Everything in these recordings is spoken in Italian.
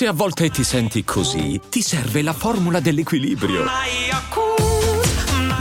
Se a volte ti senti così, ti serve la formula dell'equilibrio.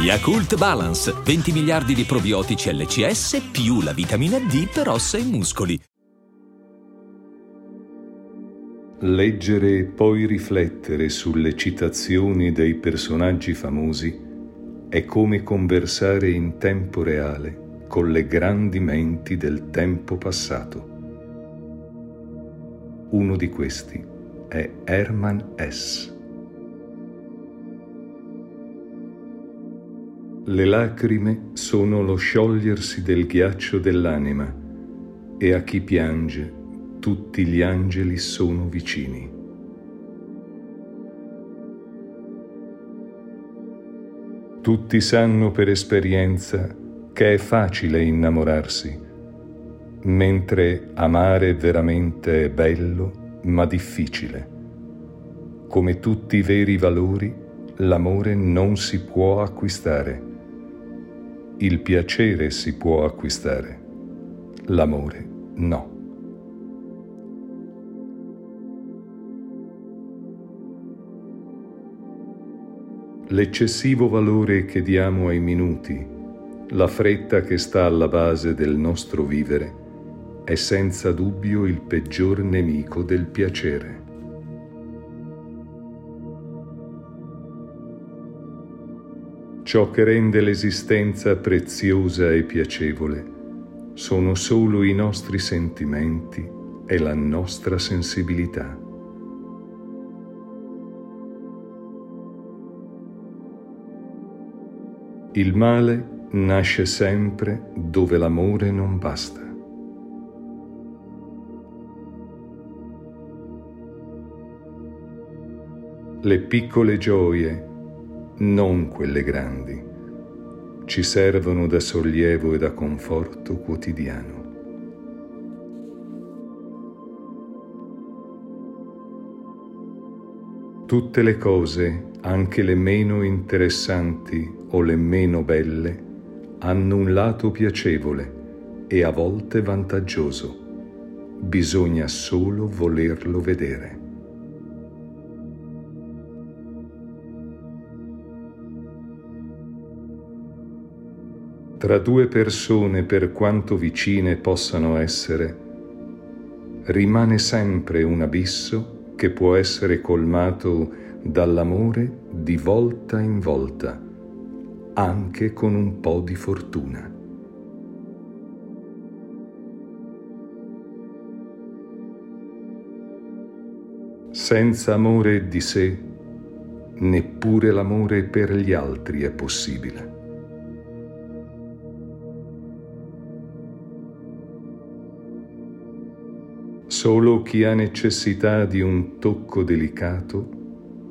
Yakult Balance, 20 miliardi di probiotici LCS più la vitamina D per ossa e muscoli. Leggere e poi riflettere sulle citazioni dei personaggi famosi è come conversare in tempo reale con le grandi menti del tempo passato. Uno di questi è Herman S. Le lacrime sono lo sciogliersi del ghiaccio dell'anima e a chi piange tutti gli angeli sono vicini. Tutti sanno per esperienza che è facile innamorarsi, mentre amare veramente è bello ma difficile. Come tutti i veri valori, l'amore non si può acquistare. Il piacere si può acquistare, l'amore no. l'eccessivo valore che diamo ai minuti, la fretta che sta alla base del nostro vivere, è senza dubbio il peggior nemico del piacere. Ciò che rende l'esistenza preziosa e piacevole sono solo i nostri sentimenti e la nostra sensibilità. Il male nasce sempre dove l'amore non basta. Le piccole gioie, non quelle grandi, ci servono da sollievo e da conforto quotidiano. Tutte le cose, anche le meno interessanti o le meno belle, hanno un lato piacevole e a volte vantaggioso. Bisogna solo volerlo vedere. Tra due persone, per quanto vicine possano essere, rimane sempre un abisso che può essere colmato dall'amore di volta in volta, anche con un po' di fortuna. Senza amore di sé, neppure l'amore per gli altri è possibile. Solo chi ha necessità di un tocco delicato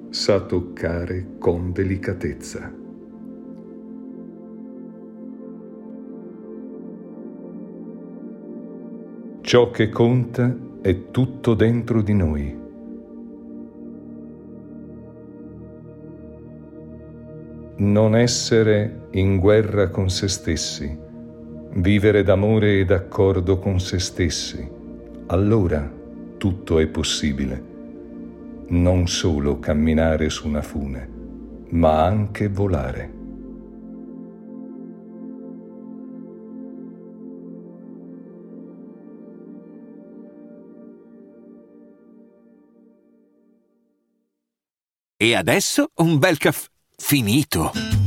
sa toccare con delicatezza. Ciò che conta è tutto dentro di noi. Non essere in guerra con se stessi, vivere d'amore e d'accordo con se stessi allora tutto è possibile. Non solo camminare su una fune, ma anche volare. E adesso un bel caffè finito.